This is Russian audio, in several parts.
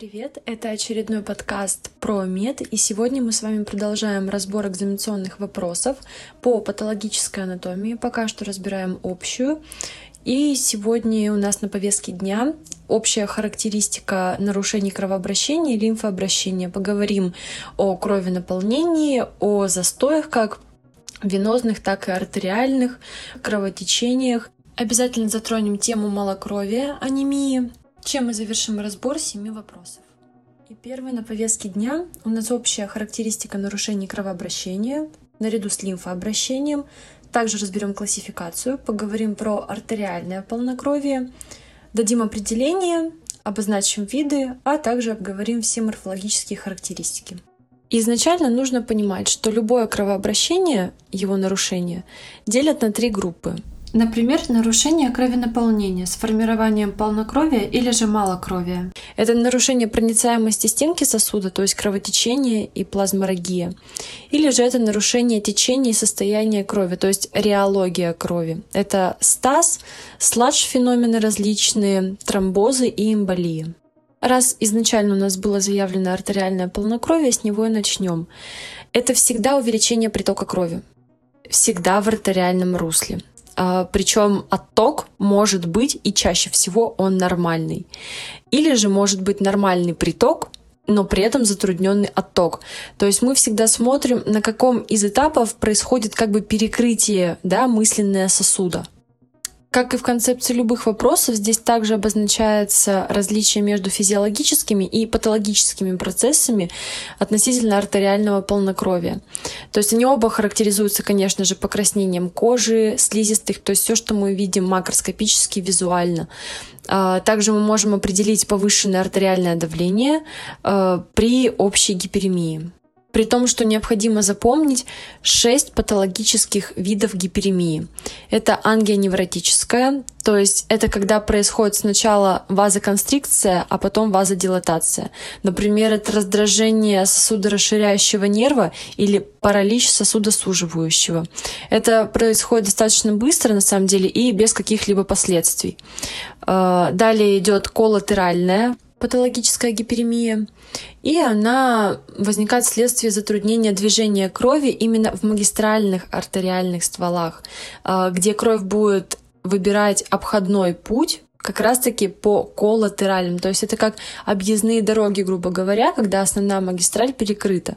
привет! Это очередной подкаст про мед, и сегодня мы с вами продолжаем разбор экзаменационных вопросов по патологической анатомии. Пока что разбираем общую. И сегодня у нас на повестке дня общая характеристика нарушений кровообращения и лимфообращения. Поговорим о крови наполнении, о застоях как венозных, так и артериальных, кровотечениях. Обязательно затронем тему малокровия, анемии, чем мы завершим разбор семи вопросов. И первый на повестке дня у нас общая характеристика нарушений кровообращения наряду с лимфообращением. Также разберем классификацию, поговорим про артериальное полнокровие, дадим определение, обозначим виды, а также обговорим все морфологические характеристики. Изначально нужно понимать, что любое кровообращение, его нарушение, делят на три группы. Например, нарушение кровенаполнения с формированием полнокровия или же малокровия. Это нарушение проницаемости стенки сосуда, то есть кровотечение и плазморагия. Или же это нарушение течения и состояния крови, то есть реология крови. Это стаз, сладж феномены различные, тромбозы и эмболии. Раз изначально у нас было заявлено артериальное полнокровие, с него и начнем. Это всегда увеличение притока крови. Всегда в артериальном русле. А, Причем отток может быть и чаще всего он нормальный. Или же может быть нормальный приток, но при этом затрудненный отток. То есть мы всегда смотрим, на каком из этапов происходит как бы перекрытие да, мысленное сосуда. Как и в концепции любых вопросов, здесь также обозначается различие между физиологическими и патологическими процессами относительно артериального полнокровия. То есть они оба характеризуются, конечно же, покраснением кожи, слизистых, то есть все, что мы видим макроскопически, визуально. А, также мы можем определить повышенное артериальное давление а, при общей гиперемии. При том, что необходимо запомнить шесть патологических видов гиперемии. Это ангионевротическая, то есть это когда происходит сначала вазоконстрикция, а потом вазодилатация. Например, это раздражение сосудорасширяющего нерва или паралич сосудосуживающего. Это происходит достаточно быстро, на самом деле, и без каких-либо последствий. А, далее идет коллатеральная патологическая гиперемия, и она возникает вследствие затруднения движения крови именно в магистральных артериальных стволах, а, где кровь будет выбирать обходной путь как раз-таки по коллатеральным. То есть это как объездные дороги, грубо говоря, когда основная магистраль перекрыта.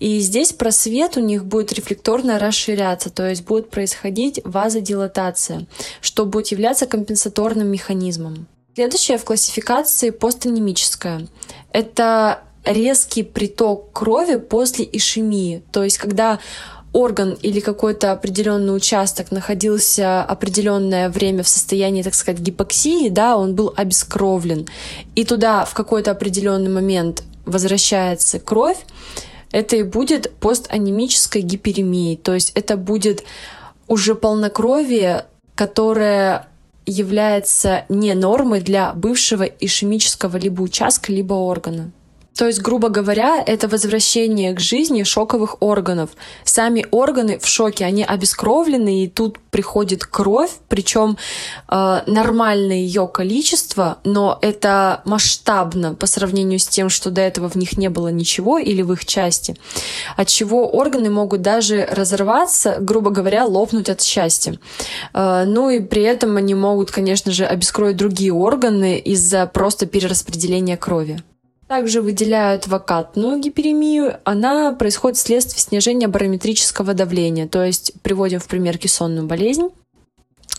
И здесь просвет у них будет рефлекторно расширяться, то есть будет происходить вазодилатация, что будет являться компенсаторным механизмом. Следующее в классификации постанемическое. Это резкий приток крови после ишемии. То есть, когда орган или какой-то определенный участок находился определенное время в состоянии, так сказать, гипоксии, да, он был обескровлен, и туда в какой-то определенный момент возвращается кровь, это и будет постанемической гиперемией. То есть это будет уже полнокровие, которое является не нормой для бывшего ишемического либо участка, либо органа. То есть, грубо говоря, это возвращение к жизни шоковых органов. Сами органы в шоке, они обескровлены, и тут приходит кровь, причем э, нормальное ее количество, но это масштабно по сравнению с тем, что до этого в них не было ничего или в их части, от чего органы могут даже разорваться, грубо говоря, лопнуть от счастья. Э, ну и при этом они могут, конечно же, обескровить другие органы из-за просто перераспределения крови. Также выделяют вакатную гиперемию. Она происходит вследствие снижения барометрического давления. То есть приводим в пример кессонную болезнь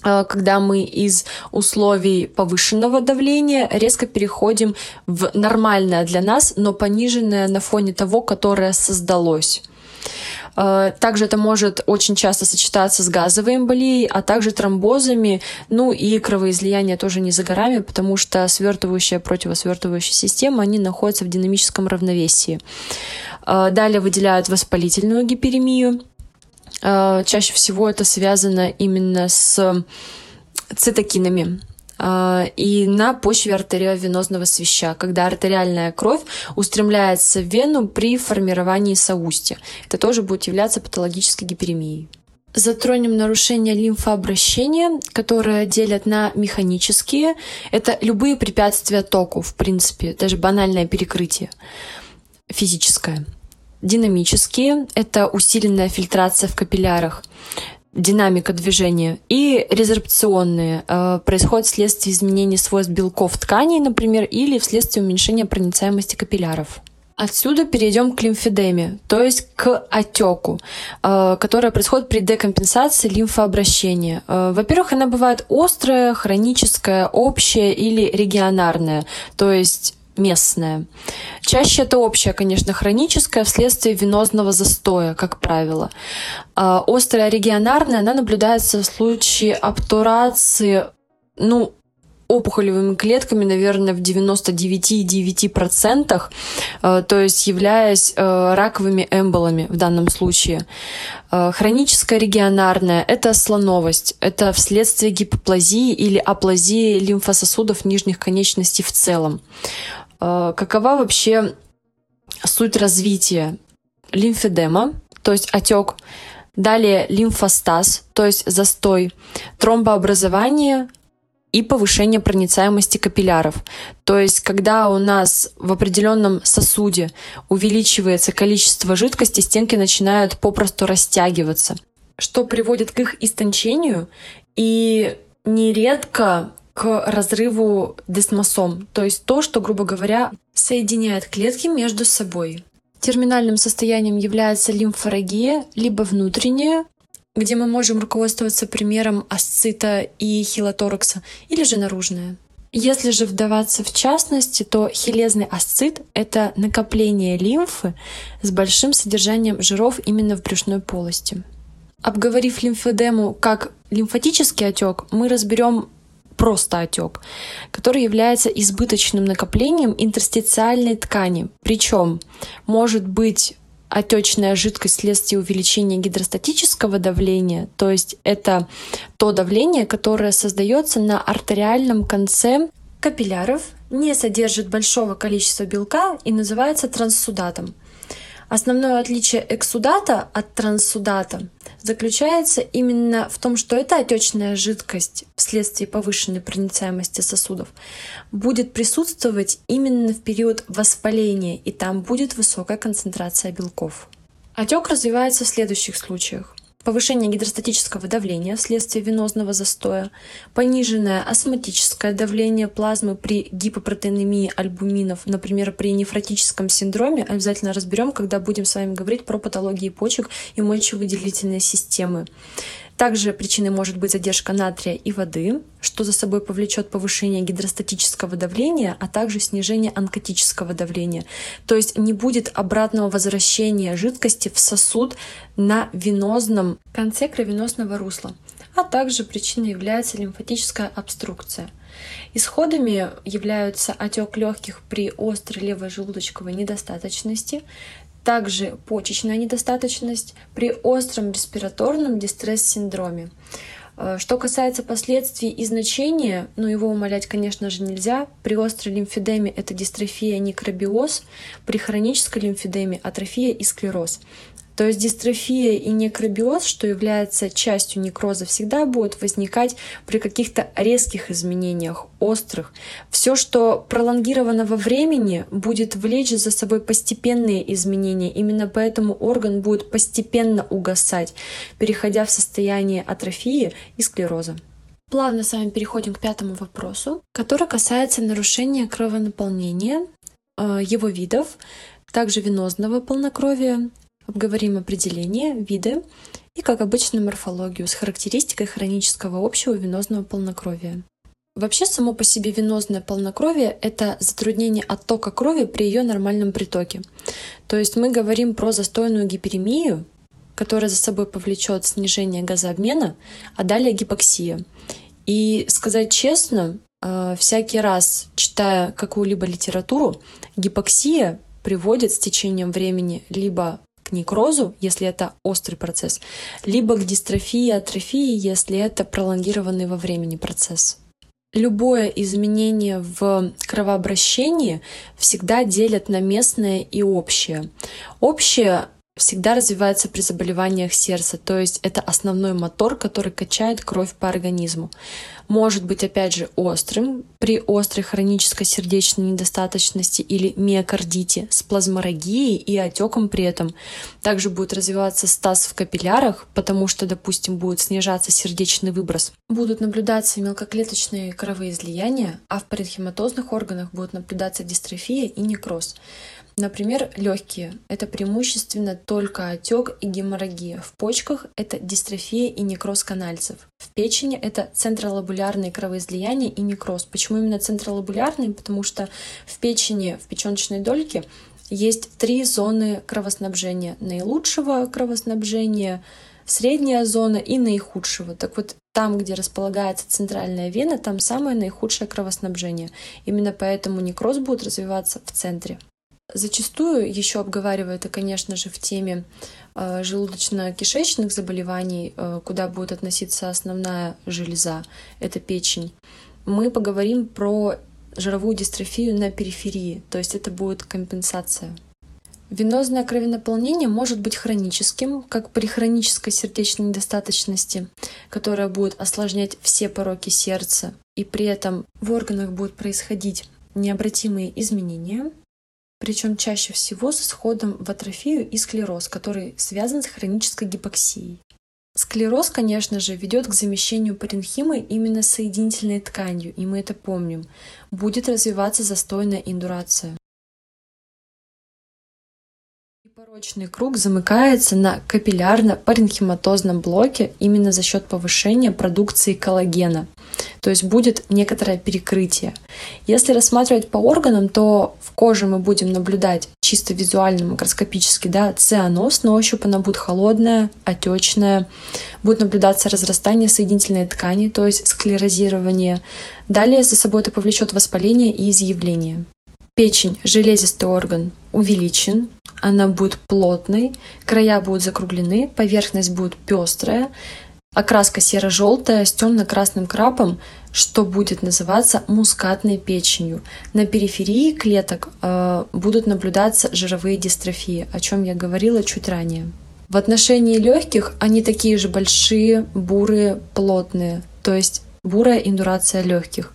а, когда мы из условий повышенного давления резко переходим в нормальное для нас, но пониженное на фоне того, которое создалось. Э, также это может очень часто сочетаться с газовой эмболией, а также тромбозами, ну и кровоизлияние тоже не за горами, потому что свертывающая, противосвертывающая система, они находятся в динамическом равновесии. Э, далее выделяют воспалительную гиперемию. Э, чаще всего это связано именно с цитокинами, и на почве артериовенозного свища, когда артериальная кровь устремляется в вену при формировании соустья. Это тоже будет являться патологической гиперемией. Затронем нарушения лимфообращения, которые делят на механические. Это любые препятствия току, в принципе, даже банальное перекрытие физическое. Динамические — это усиленная фильтрация в капиллярах динамика движения, и резорбционные э, происходят вследствие изменения свойств белков тканей, например, или вследствие уменьшения проницаемости капилляров. Отсюда перейдем к лимфедеме, то есть к отеку, э, которая происходит при декомпенсации лимфообращения. Э, во-первых, она бывает острая, хроническая, общая или регионарная, то есть местная. Чаще это общая, конечно, хроническая вследствие венозного застоя, как правило. А острая регионарная, она наблюдается в случае обтурации, ну, опухолевыми клетками, наверное, в 99,9%, э, то есть являясь э, раковыми эмболами в данном случае. Э, хроническая регионарная – это слоновость, это вследствие гипоплазии или аплазии лимфососудов нижних конечностей в целом. Какова вообще суть развития лимфедема, то есть отек, далее лимфостаз, то есть застой, тромбообразование, и повышение проницаемости капилляров. То есть, когда у нас в определенном сосуде увеличивается количество жидкости, стенки начинают попросту растягиваться, что приводит к их истончению и нередко к разрыву десмосом, то есть то, что, грубо говоря, соединяет клетки между собой. Терминальным состоянием является лимфорагия, либо внутренняя, где мы можем руководствоваться примером асцита и хилоторакса, или же наружная. Если же вдаваться в частности, то хилезный асцит — это накопление лимфы с большим содержанием жиров именно в брюшной полости. Обговорив лимфедему как лимфатический отек, мы разберем просто отек, который является избыточным накоплением интерстициальной ткани. Причем может быть отечная жидкость вследствие увеличения гидростатического давления, то есть это то давление, которое создается на артериальном конце капилляров, не содержит большого количества белка и называется транссудатом. Основное отличие эксудата от транссудата заключается именно в том, что эта отечная жидкость вследствие повышенной проницаемости сосудов будет присутствовать именно в период воспаления, и там будет высокая концентрация белков. Отек развивается в следующих случаях повышение гидростатического давления вследствие венозного застоя, пониженное осмотическое давление плазмы при гипопротеинемии альбуминов, например, при нефротическом синдроме, обязательно разберем, когда будем с вами говорить про патологии почек и мочевыделительной системы. Также причиной может быть задержка натрия и воды, что за собой повлечет повышение гидростатического давления, а также снижение онкотического давления. То есть не будет обратного возвращения жидкости в сосуд на венозном конце кровеносного русла. А также причиной является лимфатическая обструкция. Исходами являются отек легких при острой левой желудочковой недостаточности, также почечная недостаточность при остром респираторном дистресс-синдроме. Э, что касается последствий и значения, ну его умолять, конечно же, нельзя. При острой лимфедеме это дистрофия некробиоз, при хронической лимфедеме атрофия и склероз. То есть дистрофия и некробиоз, что является частью некроза, всегда будут возникать при каких-то резких изменениях, острых. Все, что пролонгировано во времени, будет влечь за собой постепенные изменения. Именно поэтому орган будет постепенно угасать, переходя в состояние атрофии и склероза. Плавно с вами переходим к пятому вопросу, который касается нарушения кровонаполнения, э, его видов, также венозного полнокровия, Обговорим определение, виды и, как обычно, морфологию с характеристикой хронического общего венозного полнокровия. Вообще, само по себе венозное полнокровие – это затруднение оттока крови при ее нормальном притоке. То есть мы говорим про застойную гиперемию, которая за собой повлечет снижение газообмена, а далее гипоксия. И сказать честно, э, всякий раз, читая какую-либо литературу, гипоксия приводит с течением времени либо некрозу, если это острый процесс, либо к дистрофии, атрофии, если это пролонгированный во времени процесс. Любое изменение в кровообращении всегда делят на местное и общее. Общее всегда развивается при заболеваниях сердца, то есть это основной мотор, который качает кровь по организму. Может быть, опять же, острым при острой хронической сердечной недостаточности или миокардите с плазморагией и отеком при этом. Также будет развиваться стаз в капиллярах, потому что, допустим, будет снижаться сердечный выброс. Будут наблюдаться мелкоклеточные кровоизлияния, а в паренхематозных органах будет наблюдаться дистрофия и некроз. Например, легкие – это преимущественно только отек и геморрагия. В почках – это дистрофия и некроз канальцев. В печени – это центролобулярные кровоизлияния и некроз. Почему именно центролобулярные? Потому что в печени, в печеночной дольке есть три зоны кровоснабжения. Наилучшего кровоснабжения, средняя зона и наихудшего. Так вот, там, где располагается центральная вена, там самое наихудшее кровоснабжение. Именно поэтому некроз будет развиваться в центре. Зачастую еще обговаривая это, конечно же, в теме э, желудочно-кишечных заболеваний, э, куда будет относиться основная железа, это печень, мы поговорим про жировую дистрофию на периферии, то есть это будет компенсация. Венозное кровенаполнение может быть хроническим, как при хронической сердечной недостаточности, которая будет осложнять все пороки сердца, и при этом в органах будут происходить необратимые изменения, причем чаще всего с исходом в атрофию и склероз, который связан с хронической гипоксией. Склероз, конечно же, ведет к замещению паренхимы именно соединительной тканью, и мы это помним. Будет развиваться застойная индурация. Порочный круг замыкается на капиллярно-паренхиматозном блоке именно за счет повышения продукции коллагена. То есть будет некоторое перекрытие. Если рассматривать по органам, то в коже мы будем наблюдать чисто визуально, макроскопически, да, цианоз, на ощупь она будет холодная, отечная. Будет наблюдаться разрастание соединительной ткани, то есть склерозирование. Далее за собой это повлечет воспаление и изъявление. Печень, железистый орган, увеличен, она будет плотной, края будут закруглены, поверхность будет пестрая, окраска серо-желтая с темно-красным крапом, что будет называться мускатной печенью. На периферии клеток э, будут наблюдаться жировые дистрофии, о чем я говорила чуть ранее. В отношении легких они такие же большие, бурые, плотные, то есть бурая индурация легких.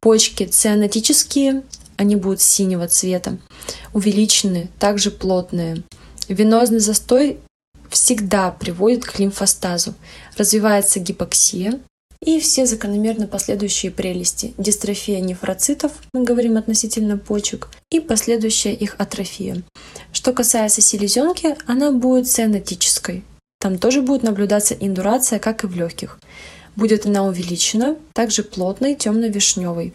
Почки цианотические, они будут синего цвета, увеличены, также плотные. Венозный застой всегда приводит к лимфостазу. Развивается гипоксия и все закономерно последующие прелести. Дистрофия нефроцитов, мы говорим относительно почек, и последующая их атрофия. Что касается селезенки, она будет цианотической. Там тоже будет наблюдаться индурация, как и в легких. Будет она увеличена, также плотной, темно-вишневой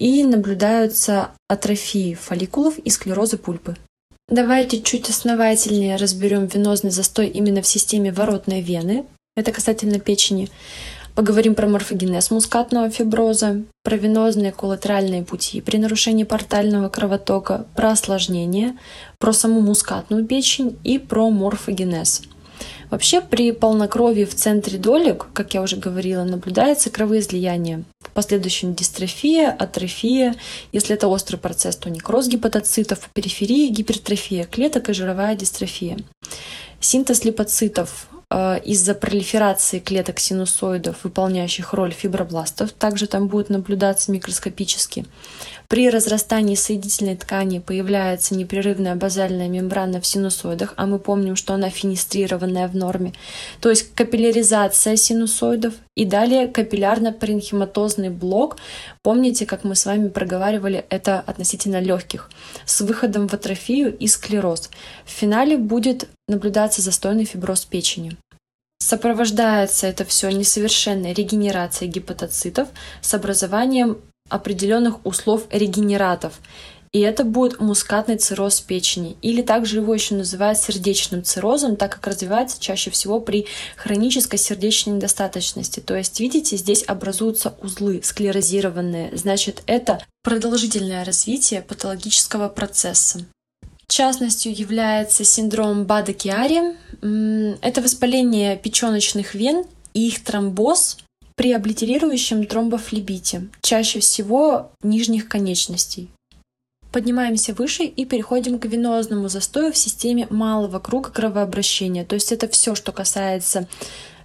и наблюдаются атрофии фолликулов и склерозы пульпы. Давайте чуть основательнее разберем венозный застой именно в системе воротной вены. Это касательно печени. Поговорим про морфогенез мускатного фиброза, про венозные коллатеральные пути при нарушении портального кровотока, про осложнения, про саму мускатную печень и про морфогенез. Вообще при полнокровии в центре долек, как я уже говорила, наблюдается кровоизлияние. В последующем дистрофия, атрофия. Если это острый процесс, то некроз гепатоцитов, периферии гипертрофия клеток и жировая дистрофия. Синтез липоцитов э, из-за пролиферации клеток синусоидов, выполняющих роль фибробластов, также там будет наблюдаться микроскопически. При разрастании соединительной ткани появляется непрерывная базальная мембрана в синусоидах, а мы помним, что она финистрированная в норме, то есть капилляризация синусоидов и далее капиллярно-паренхиматозный блок. Помните, как мы с вами проговаривали это относительно легких, с выходом в атрофию и склероз. В финале будет наблюдаться застойный фиброз печени. Сопровождается это все несовершенной регенерацией гепатоцитов с образованием определенных услов регенератов. И это будет мускатный цирроз печени. Или также его еще называют сердечным циррозом, так как развивается чаще всего при хронической сердечной недостаточности. То есть, видите, здесь образуются узлы склерозированные. Значит, это продолжительное развитие патологического процесса. Частностью является синдром Бада-Киари. Это воспаление печеночных вен и их тромбоз при облитерирующем тромбофлебите, чаще всего нижних конечностей. Поднимаемся выше и переходим к венозному застою в системе малого круга кровообращения. То есть это все, что касается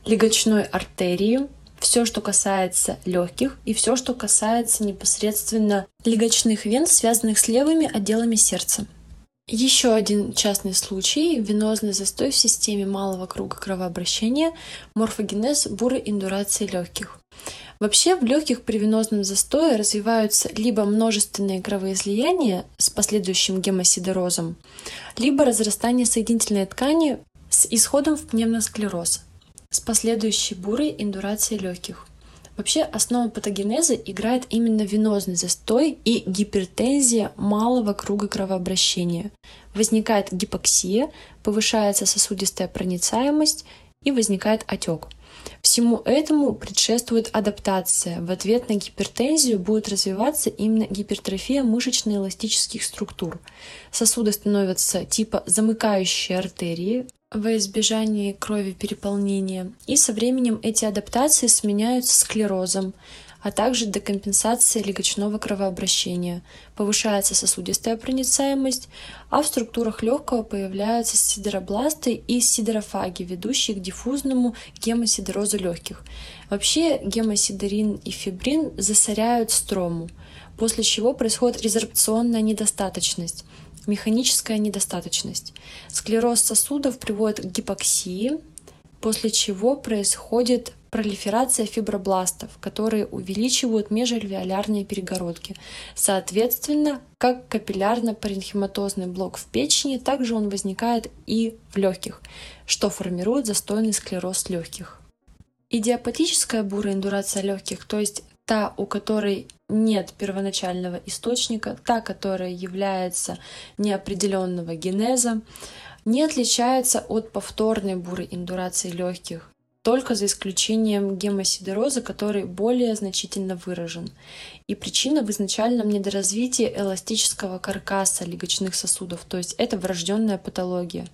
легочной артерии, все, что касается легких и все, что касается непосредственно легочных вен, связанных с левыми отделами сердца. Еще один частный случай – венозный застой в системе малого круга кровообращения, морфогенез бурой индурации легких. Вообще в легких при венозном застое развиваются либо множественные кровоизлияния с последующим гемосидерозом, либо разрастание соединительной ткани с исходом в пневмосклероз с последующей бурой индурацией легких. Вообще основу патогенеза играет именно венозный застой и гипертензия малого круга кровообращения. Возникает гипоксия, повышается сосудистая проницаемость и возникает отек. Всему этому предшествует адаптация. В ответ на гипертензию будет развиваться именно гипертрофия мышечно-эластических структур. Сосуды становятся типа замыкающие артерии, во избежание крови переполнения. И со временем эти адаптации сменяются склерозом, а также декомпенсацией легочного кровообращения. Повышается сосудистая проницаемость, а в структурах легкого появляются сидеробласты и сидерофаги, ведущие к диффузному гемосидерозу легких. Вообще гемосидерин и фибрин засоряют строму, после чего происходит резорбционная недостаточность механическая недостаточность. Склероз сосудов приводит к гипоксии, после чего происходит пролиферация фибробластов, которые увеличивают межальвеолярные перегородки. Соответственно, как капиллярно-паренхематозный блок в печени, также он возникает и в легких, что формирует застойный склероз легких. Идиопатическая бурая индурация легких, то есть та, у которой нет первоначального источника, та, которая является неопределенного генеза, не отличается от повторной буры индурации легких, только за исключением гемосидероза, который более значительно выражен. И причина в изначальном недоразвитии эластического каркаса легочных сосудов, то есть это врожденная патология.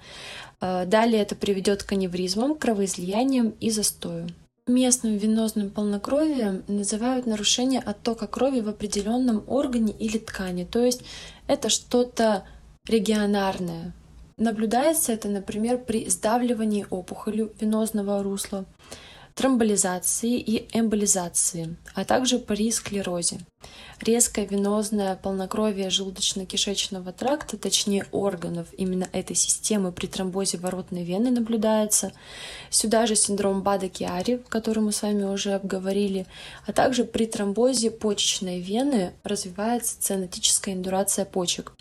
Э, далее это приведет к аневризмам, кровоизлияниям и застою. Местным венозным полнокровием называют нарушение оттока крови в определенном органе или ткани, то есть это что-то регионарное. Наблюдается это, например, при сдавливании опухолью венозного русла, тромболизации и эмболизации, а также при склерозе. Резкое венозное полнокровие желудочно-кишечного тракта, точнее органов именно этой системы при тромбозе воротной вены наблюдается. Сюда же синдром Бада-Киари, который мы с вами уже обговорили, а также при тромбозе почечной вены развивается цианотическая индурация почек.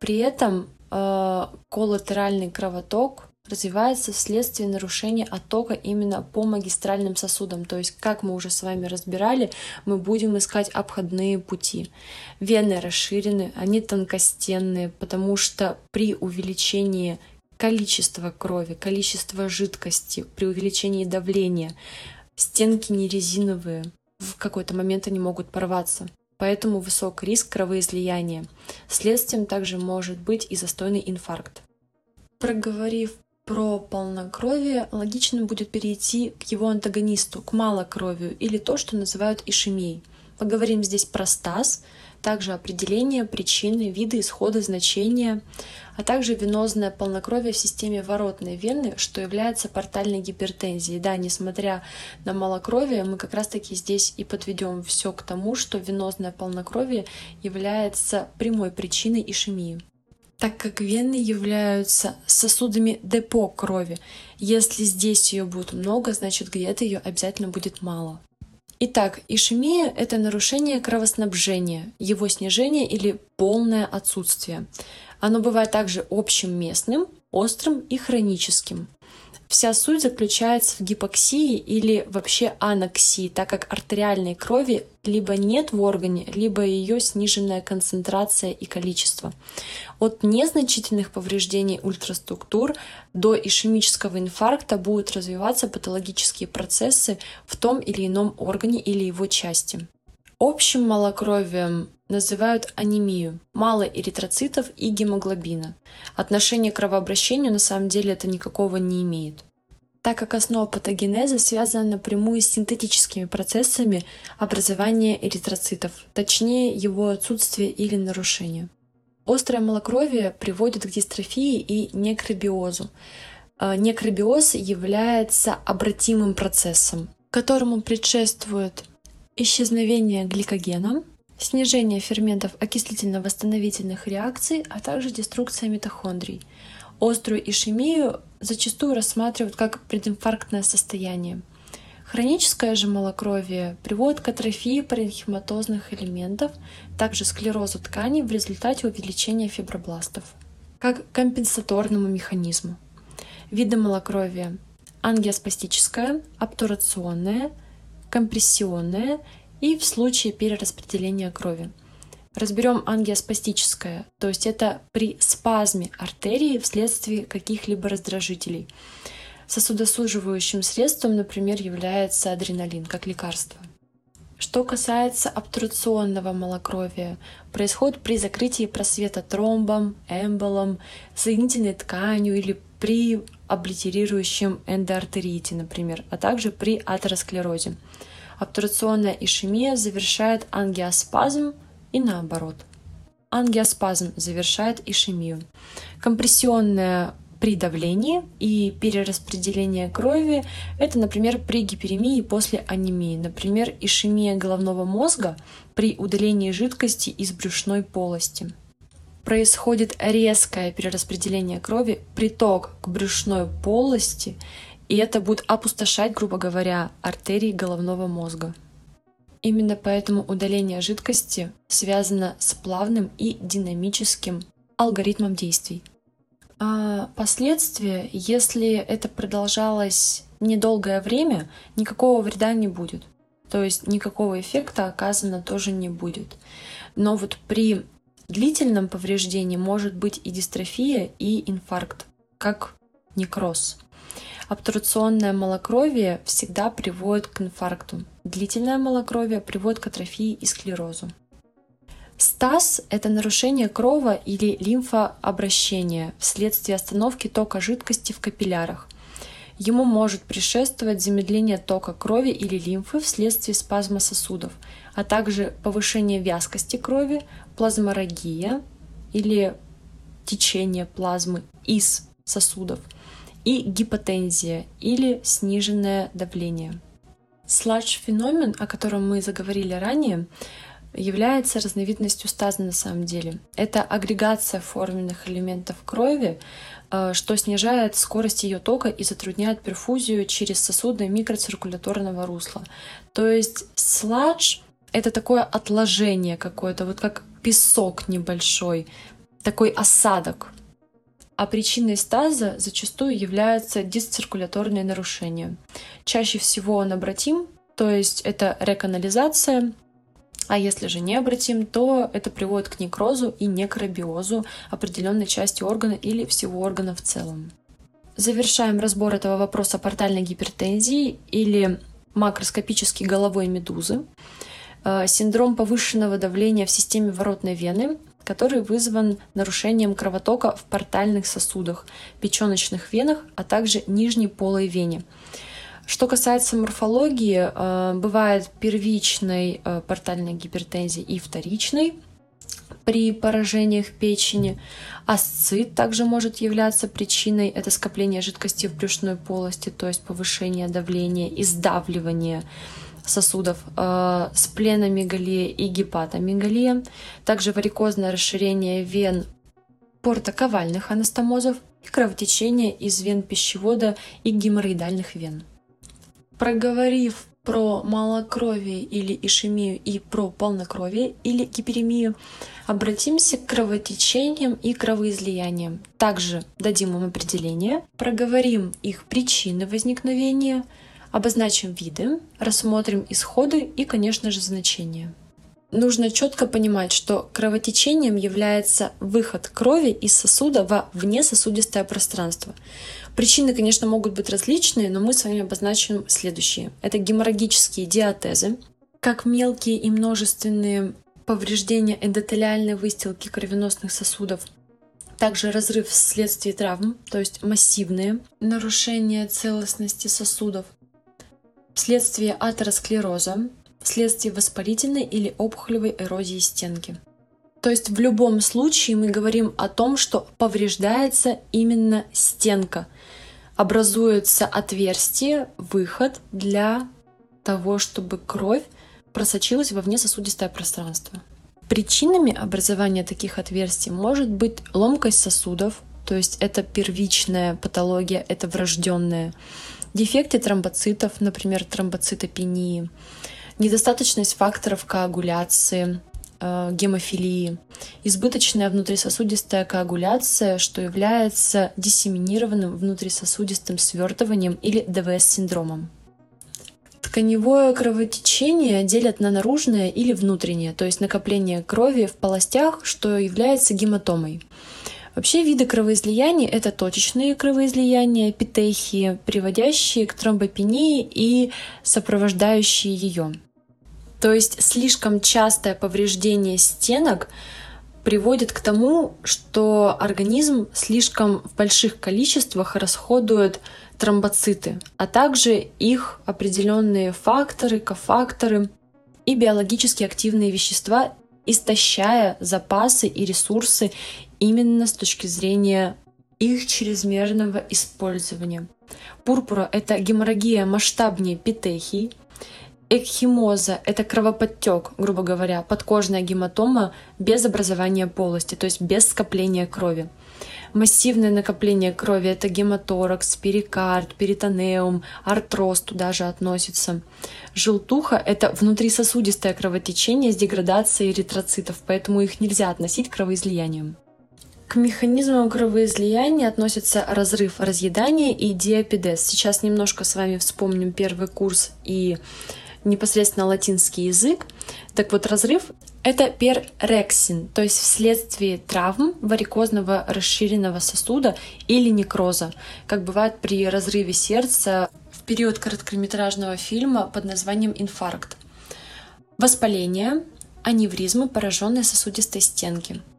При этом э, коллатеральный кровоток развивается вследствие нарушения оттока именно по магистральным сосудам. То есть, как мы уже с вами разбирали, мы будем искать обходные пути. Вены расширены, они тонкостенные, потому что при увеличении количества крови, количества жидкости, при увеличении давления стенки не резиновые, в какой-то момент они могут порваться. Поэтому высок риск кровоизлияния. Следствием также может быть и застойный инфаркт. Проговорив про полнокровие, логично будет перейти к его антагонисту, к малокровию, или то, что называют ишемией. Поговорим здесь про стаз, также определение, причины, виды, исходы, значения, а также венозное полнокровие в системе воротной вены, что является портальной гипертензией. Да, несмотря на малокровие, мы как раз-таки здесь и подведем все к тому, что венозное полнокровие является прямой причиной ишемии так как вены являются сосудами депо крови. Если здесь ее будет много, значит где-то ее обязательно будет мало. Итак, ишемия – это нарушение кровоснабжения, его снижение или полное отсутствие. Оно бывает также общим местным, острым и хроническим. Вся суть заключается в гипоксии или вообще аноксии, так как артериальной крови либо нет в органе, либо ее сниженная концентрация и количество. От незначительных повреждений ультраструктур до ишемического инфаркта будут развиваться патологические процессы в том или ином органе или его части. Общим малокровием называют анемию, мало эритроцитов и гемоглобина. Отношение к кровообращению на самом деле это никакого не имеет так как основа патогенеза связана напрямую с синтетическими процессами образования эритроцитов, точнее его отсутствие или нарушение. Острое малокровие приводит к дистрофии и некробиозу. Э, некробиоз является обратимым процессом, которому предшествует исчезновение гликогена, снижение ферментов окислительно-восстановительных реакций, а также деструкция митохондрий. Острую ишемию зачастую рассматривают как прединфарктное состояние. Хроническое же малокровие приводит к атрофии паренхематозных элементов, также склерозу тканей в результате увеличения фибробластов, как компенсаторному механизму. Виды малокровия – ангиоспастическое, обтурационное, компрессионное и в случае перераспределения крови. Разберем ангиоспастическое, то есть это при спазме артерии вследствие каких-либо раздражителей. Сосудосуживающим средством, например, является адреналин как лекарство. Что касается обтурационного малокровия, происходит при закрытии просвета тромбом, эмболом, соединительной тканью или при облитерирующем эндоартерите, например, а также при атеросклерозе. Обтурационная ишемия завершает ангиоспазм и наоборот. Ангиоспазм завершает ишемию. Компрессионная при давлении и перераспределении крови – это, например, при гиперемии после анемии, например, ишемия головного мозга при удалении жидкости из брюшной полости. Происходит резкое перераспределение крови, приток к брюшной полости – и это будет опустошать, грубо говоря, артерии головного мозга. Именно поэтому удаление жидкости связано с плавным и динамическим алгоритмом действий. А последствия, если это продолжалось недолгое время, никакого вреда не будет. То есть никакого эффекта оказано тоже не будет. Но вот при длительном повреждении может быть и дистрофия, и инфаркт, как некроз. Обтурационное малокровие всегда приводит к инфаркту. Длительное малокровие приводит к атрофии и склерозу. Стаз – это нарушение крова или лимфообращения вследствие остановки тока жидкости в капиллярах. Ему может предшествовать замедление тока крови или лимфы вследствие спазма сосудов, а также повышение вязкости крови, плазморагия или течение плазмы из сосудов – и гипотензия или сниженное давление. Сладж-феномен, о котором мы заговорили ранее, является разновидностью стаза на самом деле. Это агрегация форменных элементов крови, э, что снижает скорость ее тока и затрудняет перфузию через сосуды микроциркуляторного русла. То есть сладж — это такое отложение какое-то, вот как песок небольшой, такой осадок а причиной стаза зачастую являются дисциркуляторные нарушения. Чаще всего он обратим, то есть это реканализация, а если же не обратим, то это приводит к некрозу и некробиозу определенной части органа или всего органа в целом. Завершаем разбор этого вопроса портальной гипертензии или макроскопической головой медузы. Э, синдром повышенного давления в системе воротной вены который вызван нарушением кровотока в портальных сосудах, печеночных венах, а также нижней полой вене. Что касается морфологии, э, бывает первичной э, портальной гипертензии и вторичной при поражениях печени. Асцит также может являться причиной, это скопление жидкости в брюшной полости, то есть повышение давления и сдавливание сосудов э, с пленомегалия и гепатомегалия, также варикозное расширение вен портоковальных анастомозов и кровотечение из вен пищевода и геморроидальных вен. Проговорив про малокровие или ишемию и про полнокровие или гиперемию, обратимся к кровотечениям и кровоизлияниям. Также дадим им определение, проговорим их причины возникновения – Обозначим виды, рассмотрим исходы и, конечно же, значения. Нужно четко понимать, что кровотечением является выход крови из сосуда во внесосудистое пространство. Причины, конечно, могут быть различные, но мы с вами обозначим следующие. Это геморрагические диатезы, как мелкие и множественные повреждения эндотелиальной выстилки кровеносных сосудов, также разрыв вследствие травм, то есть массивные нарушения целостности сосудов, вследствие атеросклероза, вследствие воспалительной или опухолевой эрозии стенки. То есть в любом случае мы говорим о том, что повреждается именно стенка. Образуется отверстие, выход для того, чтобы кровь просочилась во внесосудистое пространство. Причинами образования таких отверстий может быть ломкость сосудов, то есть это первичная патология, это врожденная, дефекты тромбоцитов, например, тромбоцитопении, недостаточность факторов коагуляции, э, гемофилии, избыточная внутрисосудистая коагуляция, что является диссеминированным внутрисосудистым свертыванием или ДВС-синдромом. Тканевое кровотечение делят на наружное или внутреннее, то есть накопление крови в полостях, что является гематомой. Вообще виды кровоизлияний — это точечные кровоизлияния, петехии, приводящие к тромбопении и сопровождающие ее. То есть слишком частое повреждение стенок приводит к тому, что организм слишком в больших количествах расходует тромбоциты, а также их определенные факторы, кофакторы и биологически активные вещества, истощая запасы и ресурсы именно с точки зрения их чрезмерного использования. Пурпура — это геморрагия масштабнее петехий, Экхимоза — это кровоподтек, грубо говоря, подкожная гематома без образования полости, то есть без скопления крови. Массивное накопление крови — это гематоракс, перикард, перитонеум, артроз туда же относится. Желтуха — это внутрисосудистое кровотечение с деградацией эритроцитов, поэтому их нельзя относить к кровоизлияниям. К механизмам кровоизлияния относятся разрыв разъедания и диапидез. Сейчас немножко с вами вспомним первый курс и непосредственно латинский язык. Так вот, разрыв — это перрексин, то есть вследствие травм варикозного расширенного сосуда или некроза, как бывает при разрыве сердца в период короткометражного фильма под названием «Инфаркт». Воспаление, аневризмы пораженной сосудистой стенки —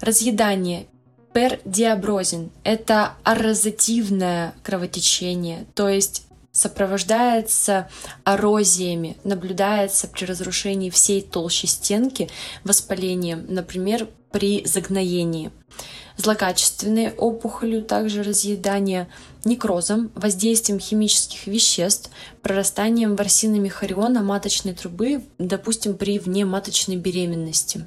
Разъедание пердиаброзин – это аррозативное кровотечение, то есть сопровождается эрозиями, наблюдается при разрушении всей толщи стенки воспалением, например, при загноении. Злокачественные опухолью, также разъедание некрозом, воздействием химических веществ, прорастанием ворсинами хориона маточной трубы, допустим, при внематочной беременности.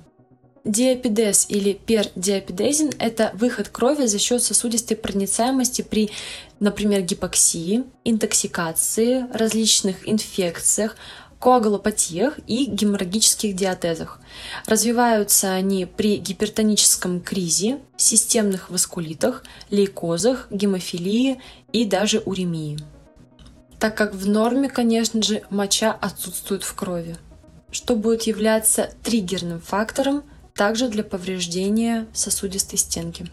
Диапидез или пердиапидезин – это выход крови за счет сосудистой проницаемости при, например, гипоксии, интоксикации, различных инфекциях, коагулопатиях и геморрагических диатезах. Развиваются они при гипертоническом кризе, системных васкулитах, лейкозах, гемофилии и даже уремии. Так как в норме, конечно же, моча отсутствует в крови. Что будет являться триггерным фактором – также для повреждения сосудистой стенки.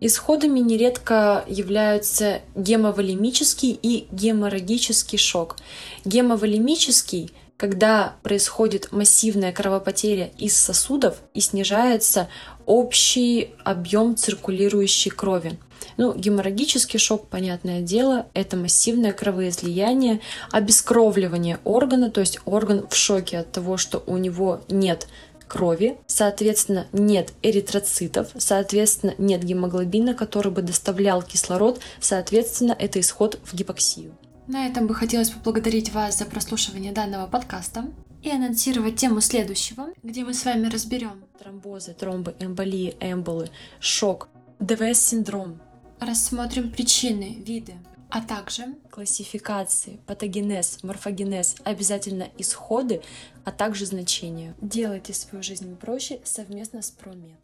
Исходами нередко являются гемоволемический и геморрагический шок. Гемоволемический – когда происходит массивная кровопотеря из сосудов и снижается общий объем циркулирующей крови. Ну, геморрагический шок, понятное дело, это массивное кровоизлияние, обескровливание органа, то есть орган в шоке от того, что у него нет крови, соответственно, нет эритроцитов, соответственно, нет гемоглобина, который бы доставлял кислород, соответственно, это исход в гипоксию. На этом бы хотелось поблагодарить вас за прослушивание данного подкаста и анонсировать тему следующего, где мы с вами разберем тромбозы, тромбы, эмболии, эмболы, шок, ДВС-синдром. Рассмотрим причины, виды, а также классификации, патогенез, морфогенез, обязательно исходы, а также значения. Делайте свою жизнь проще совместно с Промед.